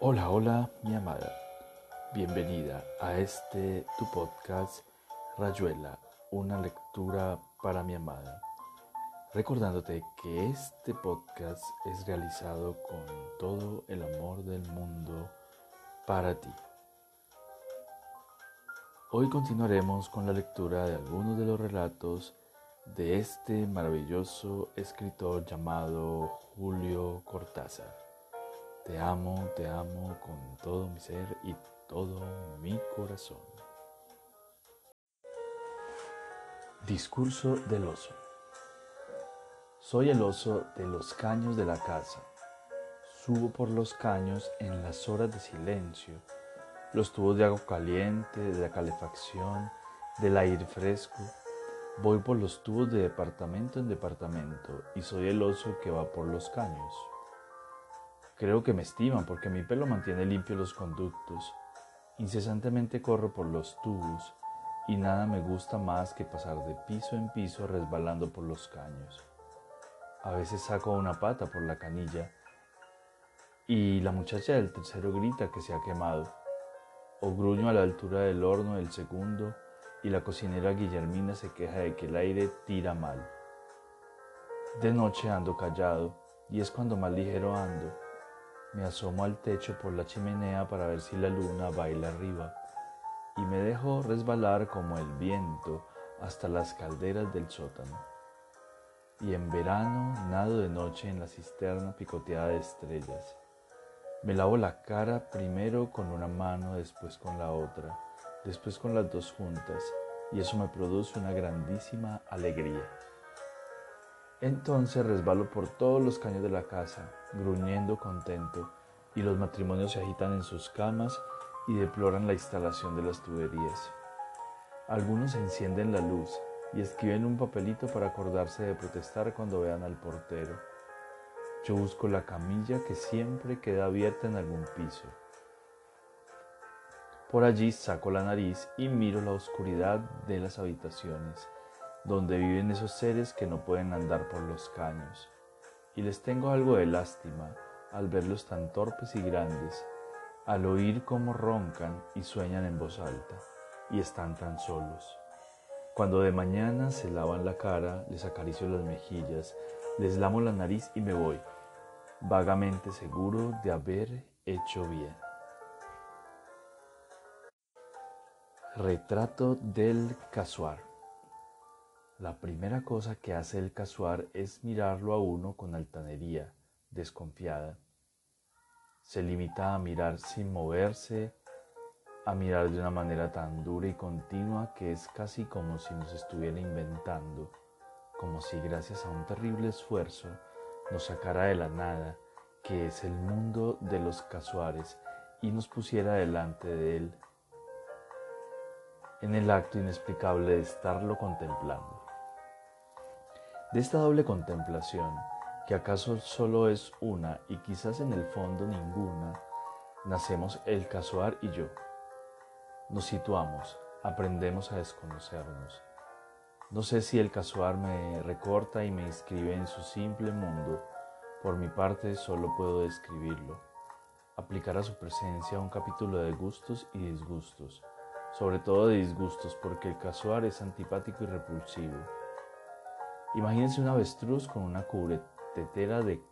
Hola, hola, mi amada. Bienvenida a este tu podcast Rayuela, una lectura para mi amada. Recordándote que este podcast es realizado con todo el amor del mundo para ti. Hoy continuaremos con la lectura de algunos de los relatos de este maravilloso escritor llamado Julio Cortázar. Te amo, te amo con todo mi ser y todo mi corazón. Discurso del oso. Soy el oso de los caños de la casa. Subo por los caños en las horas de silencio, los tubos de agua caliente, de la calefacción, del aire fresco. Voy por los tubos de departamento en departamento y soy el oso que va por los caños. Creo que me estiman porque mi pelo mantiene limpios los conductos. Incesantemente corro por los tubos y nada me gusta más que pasar de piso en piso resbalando por los caños. A veces saco una pata por la canilla y la muchacha del tercero grita que se ha quemado. O gruño a la altura del horno del segundo y la cocinera Guillermina se queja de que el aire tira mal. De noche ando callado y es cuando más ligero ando me asomo al techo por la chimenea para ver si la luna baila arriba y me dejo resbalar como el viento hasta las calderas del sótano. Y en verano nado de noche en la cisterna picoteada de estrellas. Me lavo la cara primero con una mano, después con la otra, después con las dos juntas, y eso me produce una grandísima alegría. Entonces resbalo por todos los caños de la casa, gruñendo contento, y los matrimonios se agitan en sus camas y deploran la instalación de las tuberías. Algunos encienden la luz y escriben un papelito para acordarse de protestar cuando vean al portero. Yo busco la camilla que siempre queda abierta en algún piso. Por allí saco la nariz y miro la oscuridad de las habitaciones donde viven esos seres que no pueden andar por los caños. Y les tengo algo de lástima al verlos tan torpes y grandes, al oír cómo roncan y sueñan en voz alta, y están tan solos. Cuando de mañana se lavan la cara, les acaricio las mejillas, les lamo la nariz y me voy, vagamente seguro de haber hecho bien. Retrato del casuar. La primera cosa que hace el casuar es mirarlo a uno con altanería, desconfiada. Se limita a mirar sin moverse, a mirar de una manera tan dura y continua que es casi como si nos estuviera inventando, como si gracias a un terrible esfuerzo nos sacara de la nada, que es el mundo de los casuares, y nos pusiera delante de él, en el acto inexplicable de estarlo contemplando. De esta doble contemplación, que acaso solo es una y quizás en el fondo ninguna, nacemos el casuar y yo. Nos situamos, aprendemos a desconocernos. No sé si el casuar me recorta y me inscribe en su simple mundo, por mi parte solo puedo describirlo, aplicar a su presencia un capítulo de gustos y disgustos, sobre todo de disgustos porque el casuar es antipático y repulsivo Imagínense un avestruz con una cubretetera de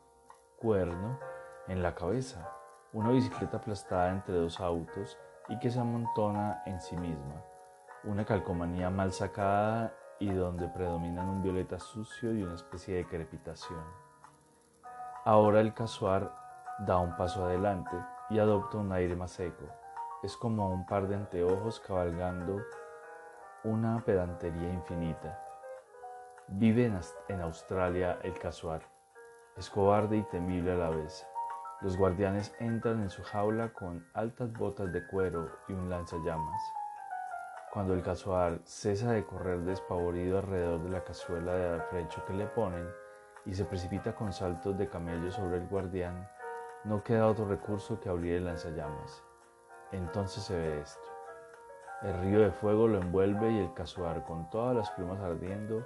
cuerno en la cabeza, una bicicleta aplastada entre dos autos y que se amontona en sí misma, una calcomanía mal sacada y donde predominan un violeta sucio y una especie de crepitación. Ahora el casuar da un paso adelante y adopta un aire más seco. Es como un par de anteojos cabalgando una pedantería infinita. Vive en Australia el casuar. Es cobarde y temible a la vez. Los guardianes entran en su jaula con altas botas de cuero y un lanzallamas. Cuando el casuar cesa de correr despavorido alrededor de la cazuela de afrecho que le ponen y se precipita con saltos de camello sobre el guardián, no queda otro recurso que abrir el lanzallamas. Entonces se ve esto. El río de fuego lo envuelve y el casuar, con todas las plumas ardiendo,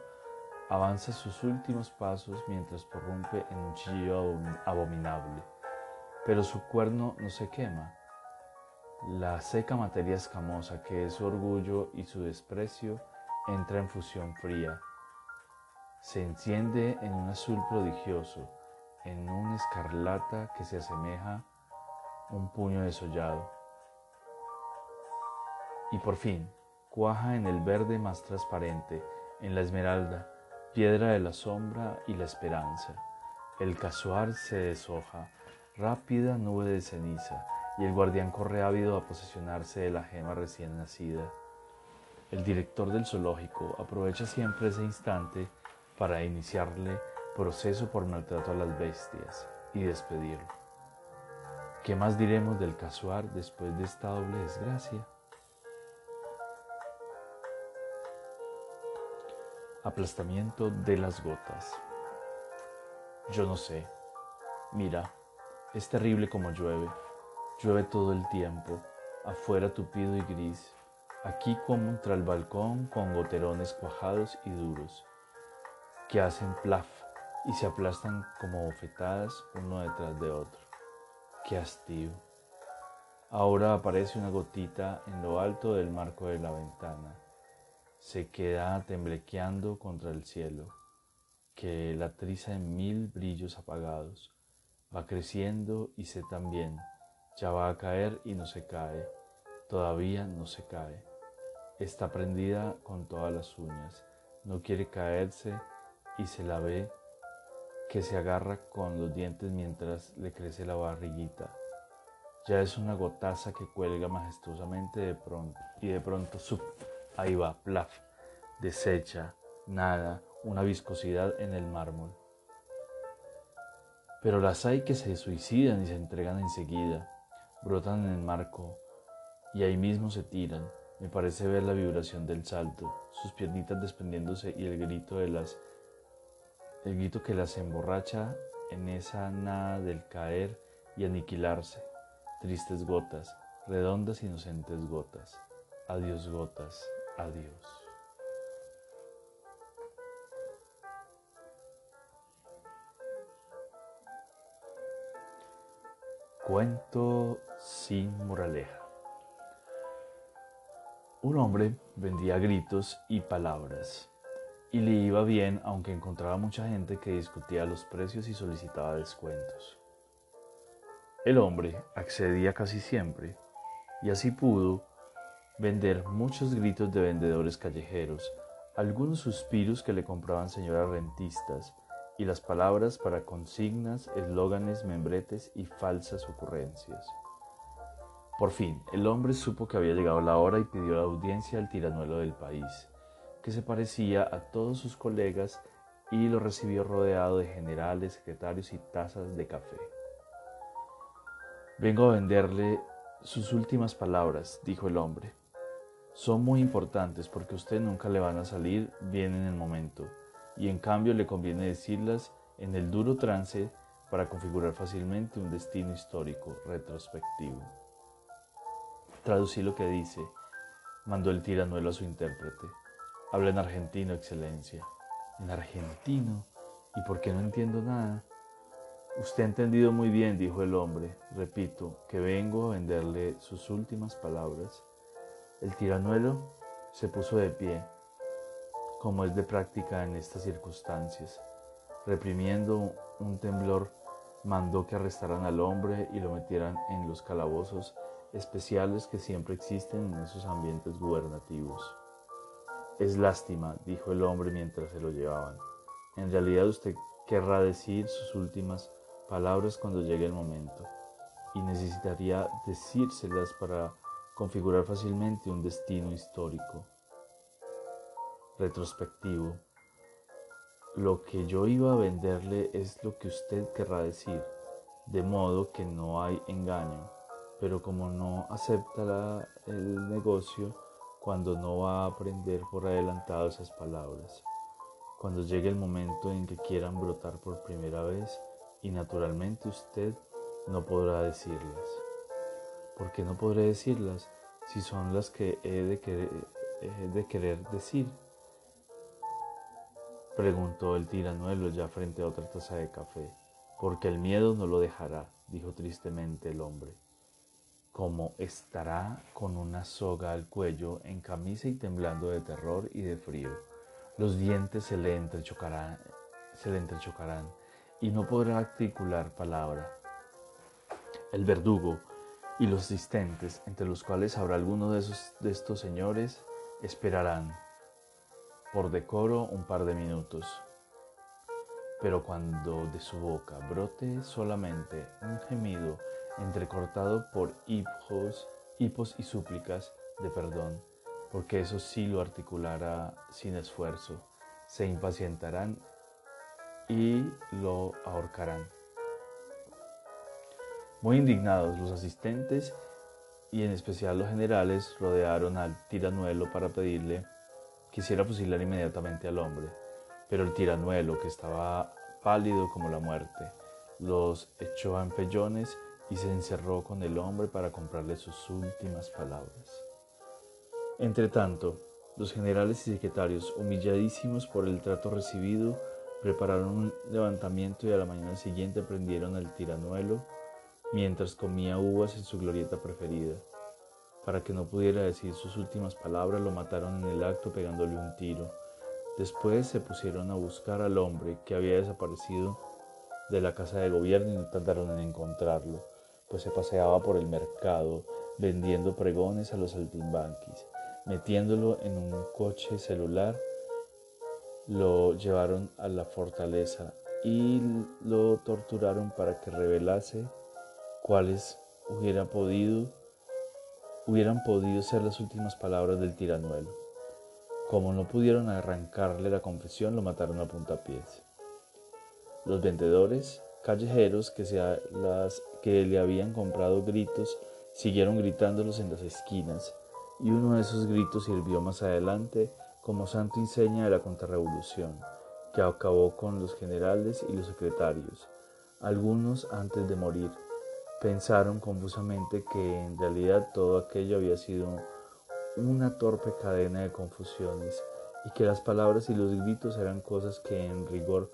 avanza sus últimos pasos mientras prorrumpe en un chillido abominable. pero su cuerno no se quema. La seca materia escamosa que es su orgullo y su desprecio entra en fusión fría. Se enciende en un azul prodigioso, en un escarlata que se asemeja un puño desollado. Y por fin, cuaja en el verde más transparente, en la esmeralda, piedra de la sombra y la esperanza. El casuar se deshoja, rápida nube de ceniza, y el guardián corre ávido a posesionarse de la gema recién nacida. El director del zoológico aprovecha siempre ese instante para iniciarle proceso por maltrato a las bestias y despedirlo. ¿Qué más diremos del casuar después de esta doble desgracia? Aplastamiento de las gotas. Yo no sé. Mira, es terrible como llueve. Llueve todo el tiempo, afuera tupido y gris, aquí contra el balcón con goterones cuajados y duros, que hacen plaf y se aplastan como bofetadas uno detrás de otro. ¡Qué hastío! Ahora aparece una gotita en lo alto del marco de la ventana. Se queda temblequeando contra el cielo, que la triza en mil brillos apagados. Va creciendo y se también, ya va a caer y no se cae, todavía no se cae. Está prendida con todas las uñas, no quiere caerse y se la ve que se agarra con los dientes mientras le crece la barriguita. Ya es una gotaza que cuelga majestuosamente de pronto y de pronto sup, ahí va, plaf, desecha, nada, una viscosidad en el mármol. Pero las hay que se suicidan y se entregan enseguida, brotan en el marco y ahí mismo se tiran. Me parece ver la vibración del salto, sus piernitas desprendiéndose y el grito de las el grito que las emborracha en esa nada del caer y aniquilarse. Tristes gotas, redondas inocentes gotas. Adiós gotas, adiós. Cuento sin moraleja. Un hombre vendía gritos y palabras y le iba bien aunque encontraba mucha gente que discutía los precios y solicitaba descuentos. El hombre accedía casi siempre y así pudo vender muchos gritos de vendedores callejeros, algunos suspiros que le compraban señoras rentistas y las palabras para consignas, eslóganes, membretes y falsas ocurrencias. Por fin, el hombre supo que había llegado la hora y pidió la audiencia al tiranuelo del país, que se parecía a todos sus colegas y lo recibió rodeado de generales, secretarios y tazas de café. Vengo a venderle sus últimas palabras, dijo el hombre. Son muy importantes porque a usted nunca le van a salir bien en el momento y en cambio le conviene decirlas en el duro trance para configurar fácilmente un destino histórico retrospectivo. Traducí lo que dice, mandó el tiranuelo a su intérprete. Habla en argentino, excelencia. En argentino. ¿Y por qué no entiendo nada? Usted ha entendido muy bien, dijo el hombre. Repito, que vengo a venderle sus últimas palabras. El tiranuelo se puso de pie, como es de práctica en estas circunstancias. Reprimiendo un temblor, mandó que arrestaran al hombre y lo metieran en los calabozos especiales que siempre existen en esos ambientes gubernativos. Es lástima, dijo el hombre mientras se lo llevaban. En realidad usted querrá decir sus últimas palabras cuando llegue el momento, y necesitaría decírselas para configurar fácilmente un destino histórico, retrospectivo. Lo que yo iba a venderle es lo que usted querrá decir, de modo que no hay engaño, pero como no acepta el negocio, cuando no va a aprender por adelantado esas palabras, cuando llegue el momento en que quieran brotar por primera vez y naturalmente usted no podrá decirlas. ¿Por qué no podré decirlas si son las que he de querer, de querer decir? Preguntó el tiranuelo ya frente a otra taza de café. porque el miedo no lo dejará, dijo tristemente el hombre. Como estará con una soga al cuello, en camisa y temblando de terror y de frío. Los dientes se le entrechocarán, se le entrechocarán y no podrá articular palabra. El verdugo y los asistentes, entre los cuales habrá alguno de, esos, de estos señores, esperarán por decoro un par de minutos. Pero cuando de su boca brote solamente un gemido entrecortado por hipos, hipos y súplicas de perdón, porque eso sí lo articulará sin esfuerzo, se impacientarán y lo ahorcarán. Muy indignados, los asistentes y en especial los generales rodearon al tiranuelo para pedirle que hiciera fusilar inmediatamente al hombre, pero el tiranuelo, que estaba pálido como la muerte, los echó a empellones y se encerró con el hombre para comprarle sus últimas palabras. Entretanto, los generales y secretarios, humilladísimos por el trato recibido, prepararon un levantamiento y a la mañana siguiente prendieron al tiranuelo mientras comía uvas en su glorieta preferida. Para que no pudiera decir sus últimas palabras, lo mataron en el acto pegándole un tiro. Después se pusieron a buscar al hombre que había desaparecido de la casa de gobierno y no tardaron en encontrarlo, pues se paseaba por el mercado vendiendo pregones a los altimbanquis. Metiéndolo en un coche celular, lo llevaron a la fortaleza y lo torturaron para que revelase cuáles hubiera podido, hubieran podido ser las últimas palabras del tiranuelo. Como no pudieron arrancarle la confesión, lo mataron a puntapiés. Los vendedores callejeros que, las, que le habían comprado gritos siguieron gritándolos en las esquinas, y uno de esos gritos sirvió más adelante como santo inseña de la contrarrevolución, que acabó con los generales y los secretarios, algunos antes de morir, Pensaron confusamente que en realidad todo aquello había sido una torpe cadena de confusiones y que las palabras y los gritos eran cosas que en rigor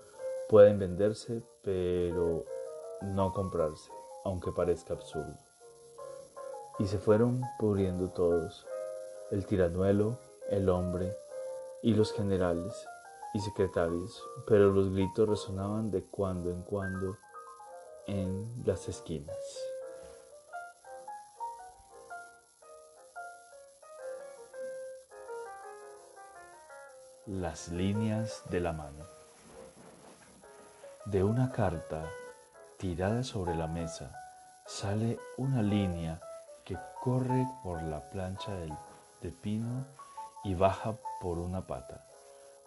pueden venderse pero no comprarse, aunque parezca absurdo. Y se fueron pudriendo todos, el tiranuelo, el hombre y los generales y secretarios, pero los gritos resonaban de cuando en cuando en las esquinas. Las líneas de la mano. De una carta tirada sobre la mesa sale una línea que corre por la plancha de pino y baja por una pata.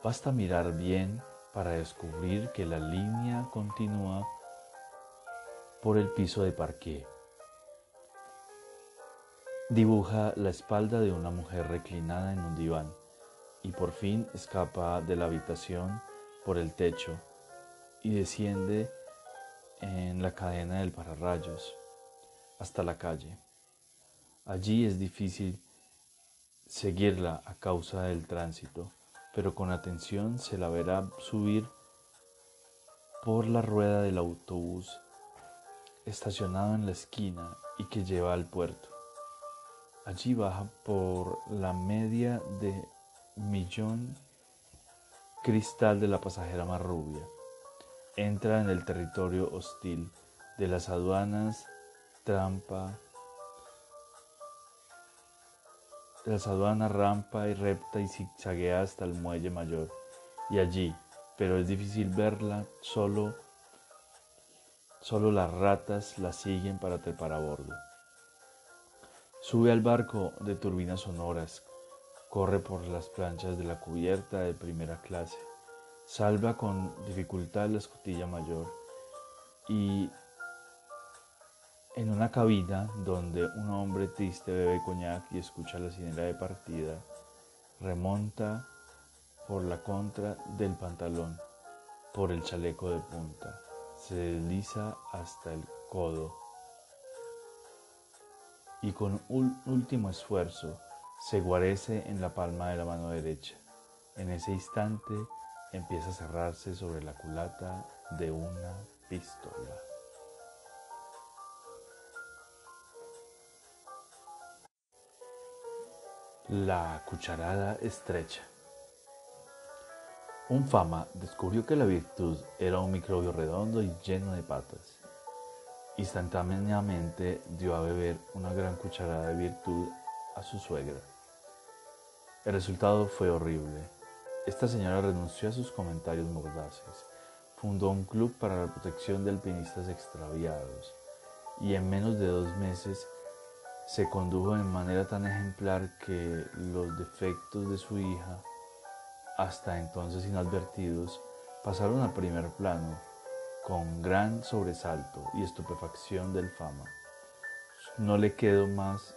Basta mirar bien para descubrir que la línea continúa por el piso de parqué. Dibuja la espalda de una mujer reclinada en un diván y por fin escapa de la habitación por el techo y desciende en la cadena del pararrayos hasta la calle. Allí es difícil seguirla a causa del tránsito, pero con atención se la verá subir por la rueda del autobús estacionado en la esquina y que lleva al puerto. Allí baja por la media de millón cristal de la pasajera más rubia. Entra en el territorio hostil de las aduanas, trampa, de las aduanas rampa y repta y zigzaguea hasta el muelle mayor. Y allí, pero es difícil verla solo Solo las ratas la siguen para trepar a bordo. Sube al barco de turbinas sonoras, corre por las planchas de la cubierta de primera clase, salva con dificultad la escotilla mayor y en una cabina donde un hombre triste bebe coñac y escucha la sirena de partida, remonta por la contra del pantalón, por el chaleco de punta se desliza hasta el codo y con un último esfuerzo se guarece en la palma de la mano derecha. En ese instante empieza a cerrarse sobre la culata de una epístola. La cucharada estrecha. Un fama descubrió que la virtud era un microbio redondo y lleno de patas. Instantáneamente dio a beber una gran cucharada de virtud a su suegra. El resultado fue horrible. Esta señora renunció a sus comentarios mordaces, fundó un club para la protección de alpinistas extraviados y en menos de dos meses se condujo de manera tan ejemplar que los defectos de su hija, hasta entonces inadvertidos, pasaron al primer plano con gran sobresalto y estupefacción del fama. No le quedó más,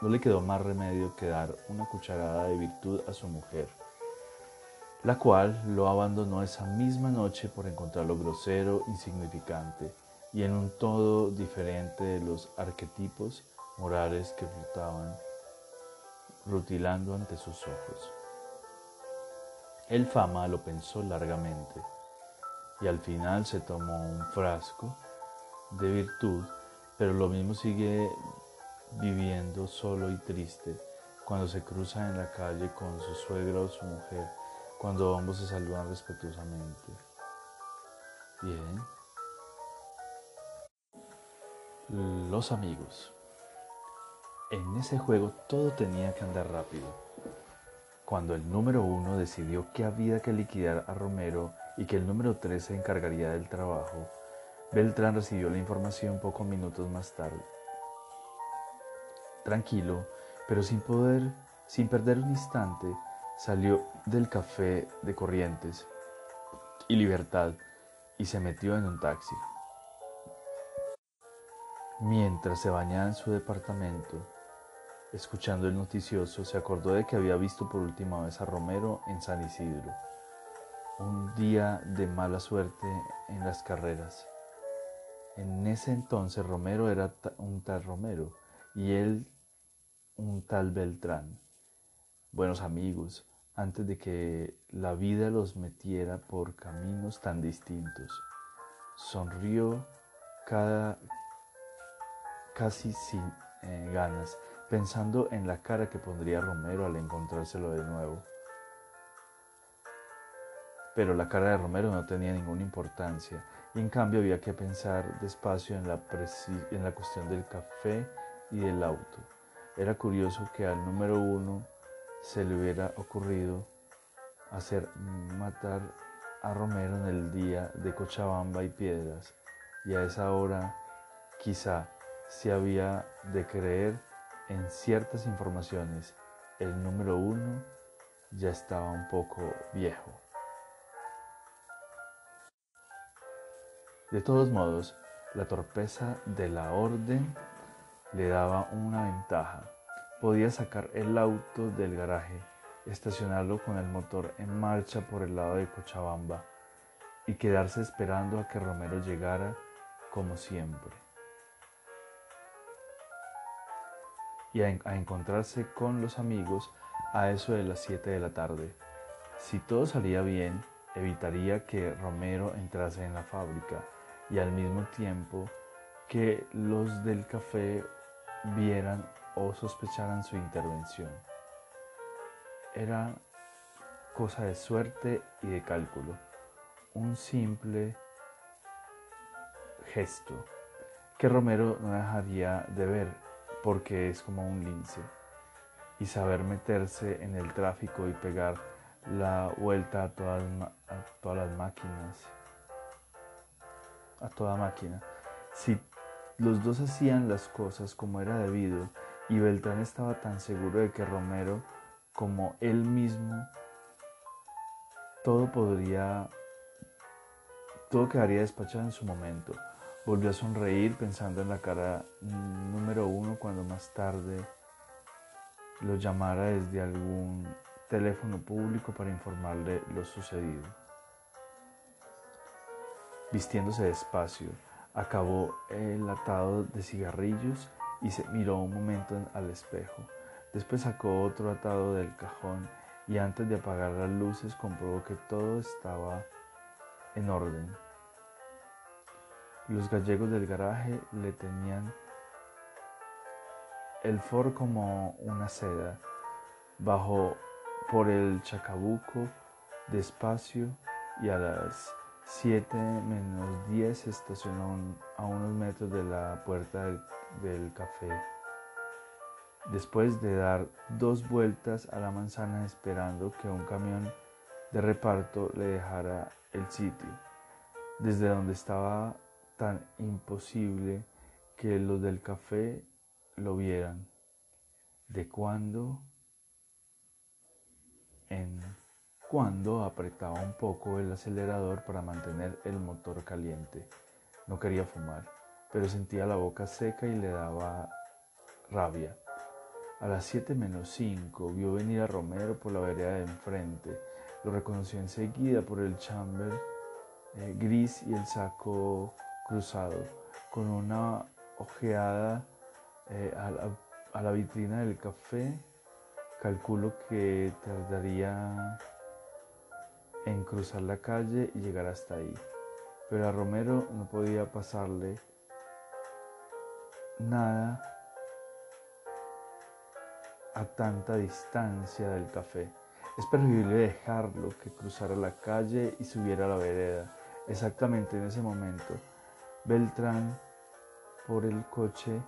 no le quedó más remedio que dar una cucharada de virtud a su mujer, la cual lo abandonó esa misma noche por encontrarlo grosero, insignificante y en un todo diferente de los arquetipos morales que flotaban rutilando ante sus ojos. El fama lo pensó largamente y al final se tomó un frasco de virtud, pero lo mismo sigue viviendo solo y triste cuando se cruza en la calle con su suegra o su mujer, cuando ambos se saludan respetuosamente. Bien. Los amigos. En ese juego todo tenía que andar rápido. Cuando el número uno decidió que había que liquidar a Romero y que el número tres se encargaría del trabajo, Beltrán recibió la información pocos minutos más tarde. Tranquilo, pero sin poder, sin perder un instante, salió del café de Corrientes y Libertad y se metió en un taxi. Mientras se bañaba en su departamento, Escuchando el noticioso, se acordó de que había visto por última vez a Romero en San Isidro, un día de mala suerte en las carreras. En ese entonces Romero era un tal Romero y él un tal Beltrán. Buenos amigos, antes de que la vida los metiera por caminos tan distintos. Sonrió cada, casi sin eh, ganas pensando en la cara que pondría Romero al encontrárselo de nuevo. Pero la cara de Romero no tenía ninguna importancia y en cambio había que pensar despacio en la, en la cuestión del café y del auto. Era curioso que al número uno se le hubiera ocurrido hacer matar a Romero en el día de Cochabamba y Piedras y a esa hora quizá se había de creer en ciertas informaciones el número uno ya estaba un poco viejo. De todos modos, la torpeza de la orden le daba una ventaja. Podía sacar el auto del garaje, estacionarlo con el motor en marcha por el lado de Cochabamba y quedarse esperando a que Romero llegara como siempre. Y a, encontrarse con los amigos a eso de las 7 de la tarde. Si todo salía bien, evitaría que Romero entrase en la fábrica y al mismo tiempo que los del café vieran o sospecharan su intervención. Era cosa de suerte y de cálculo, un simple gesto que Romero no dejaría de ver porque es como un lince. Y saber meterse en el tráfico y pegar la vuelta a todas, a todas las máquinas. A toda máquina. Si los dos hacían las cosas como era debido y Beltrán estaba tan seguro de que Romero como él mismo, todo podría, todo quedaría despachado en su momento. Volvió a sonreír pensando en la cara número uno cuando más tarde lo llamara desde algún teléfono público para informarle lo sucedido. Vistiéndose despacio, acabó el atado de cigarrillos y se miró un momento al espejo. Después sacó otro atado del cajón y antes de apagar las luces comprobó que todo estaba en orden. Los gallegos del garaje le tenían el for como una seda. Bajó por el chacabuco despacio y a las 7 menos 10 estacionó a unos metros de la puerta del café. Después de dar dos vueltas a la manzana esperando que un camión de reparto le dejara el sitio, desde donde estaba tan imposible que los del café lo vieran. De cuando en cuando apretaba un poco el acelerador para mantener el motor caliente. No quería fumar, pero sentía la boca seca y le daba rabia. A las 7 menos 5 vio venir a Romero por la vereda de enfrente. Lo reconoció enseguida por el chamber eh, gris y el saco cruzado, con una ojeada eh, a, la, vitrina del café, calculo que tardaría en cruzar la calle y llegar hasta ahí. Pero a Romero no podía pasarle nada a tanta distancia del café. Es preferible dejarlo que cruzara la calle y subiera a la vereda. Exactamente en ese momento Beltrán por el coche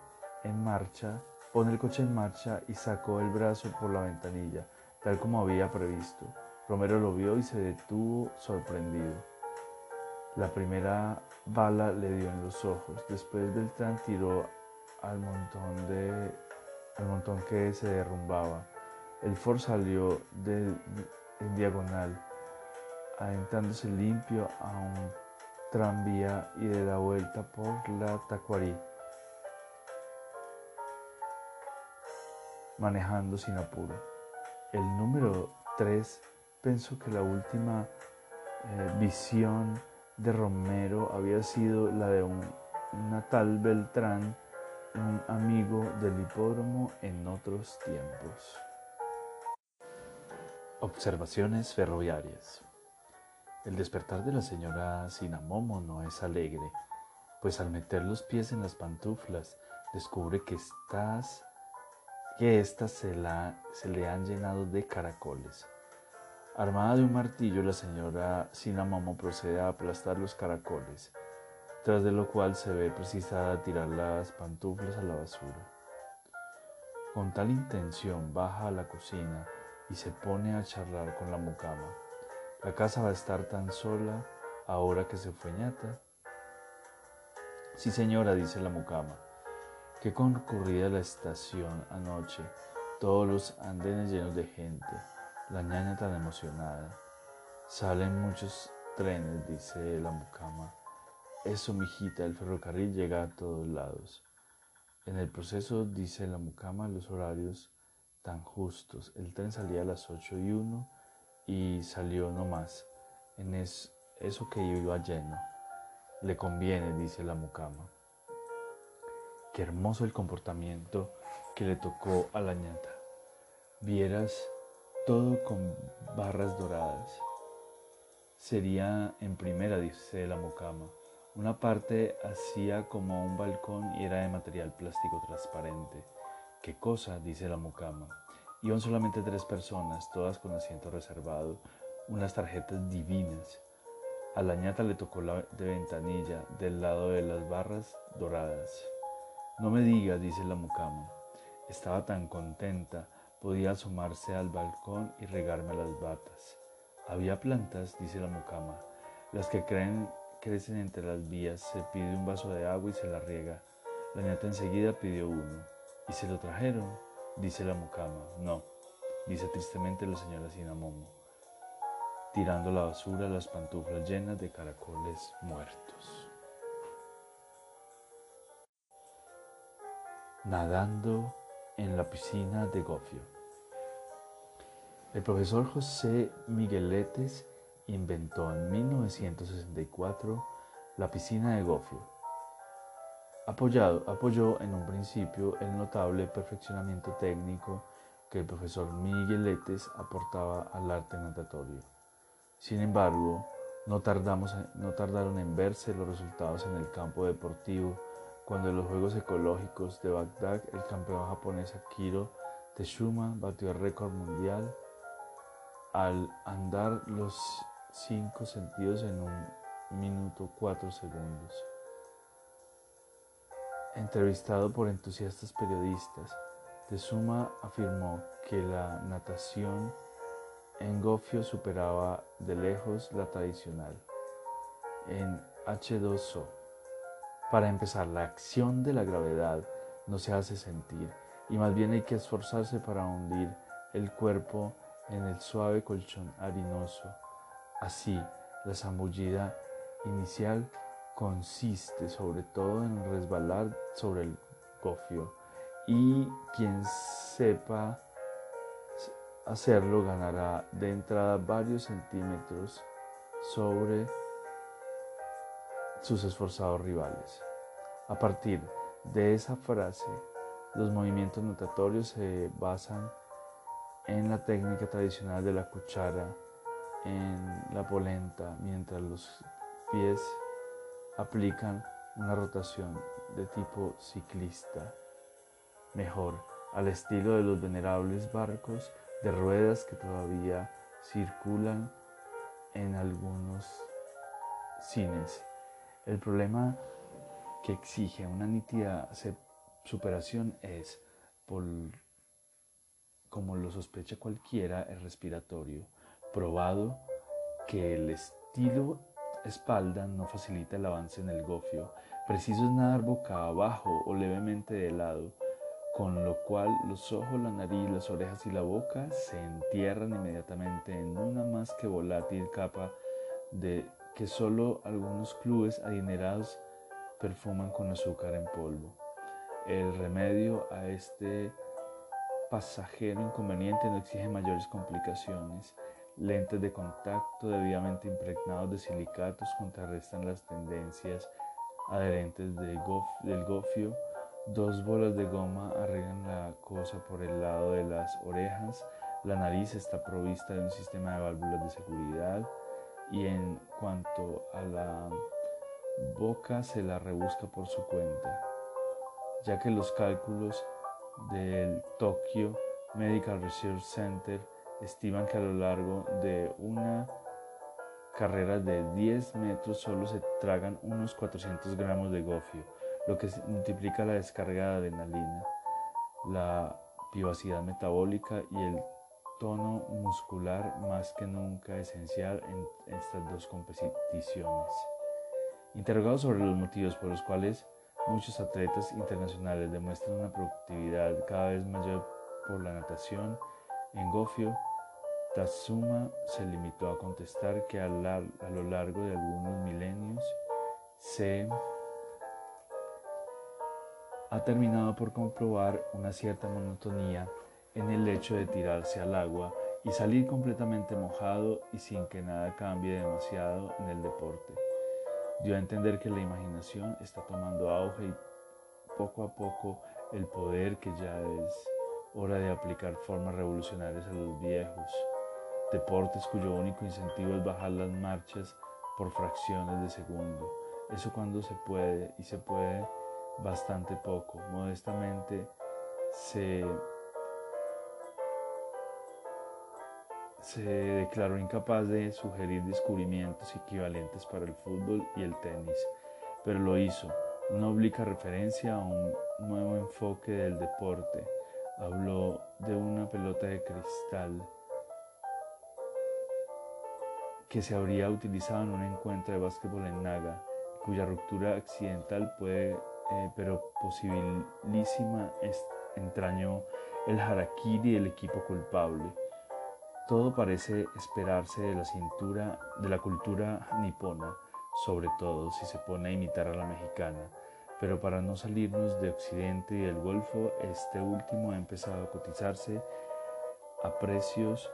en marcha, pone el coche en marcha y sacó el brazo por la ventanilla, tal como había previsto. Romero lo vio y se detuvo sorprendido. La primera bala le dio en los ojos. Después Beltrán tiró al montón de al montón que se derrumbaba. El Ford salió de, en diagonal, adentrándose limpio a un tranvía y de la vuelta por la Tacuarí, manejando sin apuro. El número 3 pensó que la última eh, visión de Romero había sido la de un natal Beltrán, un amigo del hipódromo en otros tiempos. Observaciones ferroviarias. El despertar de la señora Sinamomo no es alegre, pues al meter los pies en las pantuflas descubre que estas que éstas se, se le han llenado de caracoles. Armada de un martillo, la señora Sinamomo procede a aplastar los caracoles, tras de lo cual se ve precisada a tirar las pantuflas a la basura. Con tal intención baja a la cocina y se pone a charlar con la mucama. La casa va a estar tan sola ahora que se fue ñata. Sí, señora, dice la mucama. Qué concurrida la estación anoche, todos los andenes llenos de gente, la ñaña tan emocionada. Salen muchos trenes, dice la mucama. Eso, mijita, el ferrocarril llega a todos lados. En el proceso, dice la mucama, los horarios tan justos. El tren salía a las ocho y uno y salió no más. En eso que iba lleno. Le conviene, dice la mucama. Qué hermoso el comportamiento que le tocó a la ñata. Vieras todo con barras doradas. Sería en primera, dice la mucama. Una parte hacía como un balcón y era de material plástico transparente. ¿Qué cosa? dice la mucama. Iban solamente tres personas, todas con asiento reservado, unas tarjetas divinas. A la ñata le tocó la de ventanilla, del lado de las barras doradas. No me digas, dice la mucama. Estaba tan contenta, podía asomarse al balcón y regarme las batas. Había plantas, dice la mucama. Las que creen, crecen entre las vías. Se pide un vaso de agua y se la riega. La ñata enseguida pidió uno. ¿Y se lo trajeron? Dice la mucama. No, dice tristemente la señora Sinamomo, tirando la basura las pantuflas llenas de caracoles muertos. Nadando en la piscina de Gofio. El profesor José Migueletes inventó en 1964 la piscina de Gofio Apoyado, apoyó en un principio el notable perfeccionamiento técnico que el profesor Migueletes aportaba al arte natatorio. Sin embargo, No, tardamos, no tardaron en verse los resultados en el campo deportivo cuando en los Juegos Ecológicos de Bagdad el campeón japonés Akiro Teshuma batió el récord mundial al andar los cinco sentidos en un minuto cuatro segundos. Entrevistado por entusiastas periodistas, Teshuma afirmó que la natación en Gofio superaba de lejos la tradicional. En H2O, para empezar, la acción de la gravedad no se hace sentir y más bien hay que esforzarse para hundir el cuerpo en el suave colchón harinoso. Así, la zambullida inicial consiste sobre todo en resbalar sobre el gofio y quien sepa hacerlo ganará de entrada varios centímetros sobre sus esforzados rivales. A partir de esa frase, los movimientos natatorios se basan en la técnica tradicional de la cuchara, en la polenta, mientras los pies aplican una rotación de tipo ciclista, mejor al estilo de los venerables barcos de ruedas que todavía circulan en algunos cines. El problema que exige una nítida superación es, como lo sospecha cualquiera, el respiratorio, probado que el estilo espalda no facilita el avance en el gofio. Preciso nadar boca abajo o levemente de lado con lo cual los ojos, la nariz, las orejas y la boca se entierran inmediatamente en una más que volátil capa de que solo algunos clubes adinerados perfuman con azúcar en polvo. El remedio a este pasajero inconveniente no exige mayores complicaciones. Lentes de contacto debidamente impregnados de silicatos contrarrestan las tendencias adherentes del gofio Dos bolas de goma arreglan la cosa por el lado de las orejas. La nariz está provista de un sistema de válvulas de seguridad y en cuanto a la boca se la rebusca por su cuenta, ya que los cálculos del Tokyo Medical Research Center estiman que a lo largo de una carrera de 10 metros solo se tragan unos 400 gramos de gofio lo que multiplica la descarga de adrenalina, la vivacidad metabólica y el tono muscular más que nunca esencial en estas dos competiciones. Interrogado sobre los motivos por los cuales muchos atletas internacionales demuestran una productividad cada vez mayor por la natación, en Gofio, Tatsuma se limitó a contestar que a, lo largo de algunos milenios se ha terminado por comprobar una cierta monotonía en el hecho de tirarse al agua y salir completamente mojado y sin que nada cambie demasiado en el deporte. Dio a entender que la imaginación está tomando auge y poco a poco el poder que ya es hora de aplicar formas revolucionarias a los viejos, deportes cuyo único incentivo es bajar las marchas por fracciones de segundo. Eso cuando se puede y se puede bastante poco. Modestamente se, se declaró incapaz de sugerir descubrimientos equivalentes para el fútbol y el tenis, pero lo hizo. Una obliga referencia a un nuevo enfoque del deporte. Habló de una pelota de cristal que se habría utilizado en un encuentro de básquetbol en Naga, cuya ruptura accidental puede eh, pero posibilísima entrañó el harakiri del equipo culpable. Todo parece esperarse de la cintura de la cultura nipona, sobre todo si se pone a imitar a la mexicana. Pero para no salirnos de Occidente y del Golfo, este último ha empezado a cotizarse a precios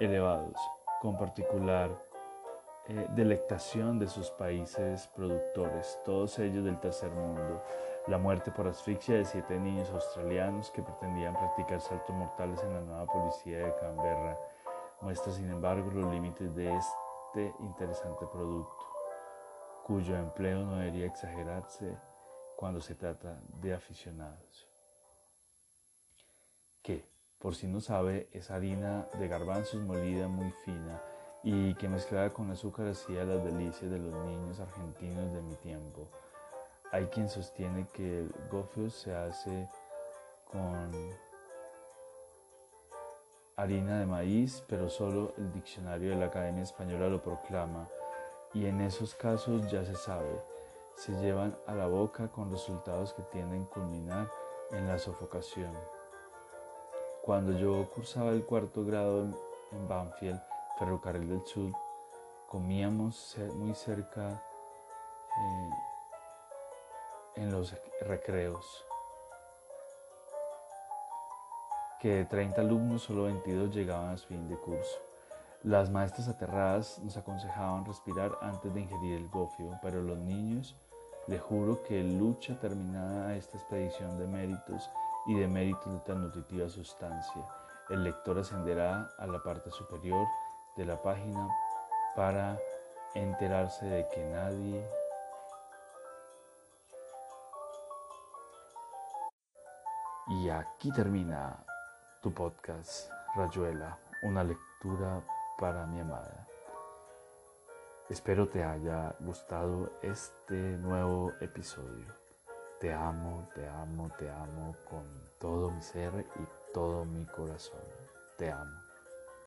elevados, con particular eh, delectación de sus países productores, todos ellos del tercer mundo. La muerte por asfixia de siete niños australianos que pretendían practicar saltos mortales en la nueva policía de Canberra muestra sin embargo los límites de este interesante producto, cuyo empleo no debería exagerarse cuando se trata de aficionados. Que, por si no sabe, es harina de garbanzos molida muy fina y que mezclada con azúcar hacía las delicias de los niños argentinos de mi tiempo. Hay quien sostiene que el gofio se hace con harina de maíz, pero solo el diccionario de la Academia Española lo proclama y en esos casos ya se sabe, se llevan a la boca con resultados que tienden a culminar en la sofocación. Cuando yo cursaba el cuarto grado en Banfield, Ferrocarril del Sur, comíamos muy cerca eh, en los recreos que de 30 alumnos solo 22 llegaban a su fin de curso. Las maestras aterradas nos aconsejaban respirar antes de ingerir el gofio, pero los niños, le juro que lucha terminada esta expedición de méritos y de méritos de tan nutritiva sustancia. El lector ascenderá a la parte superior de la página para enterarse de que nadie Y aquí termina tu podcast, Rayuela, una lectura para mi amada. Espero te haya gustado este nuevo episodio. Te amo, te amo, te amo con todo mi ser y todo mi corazón. Te amo.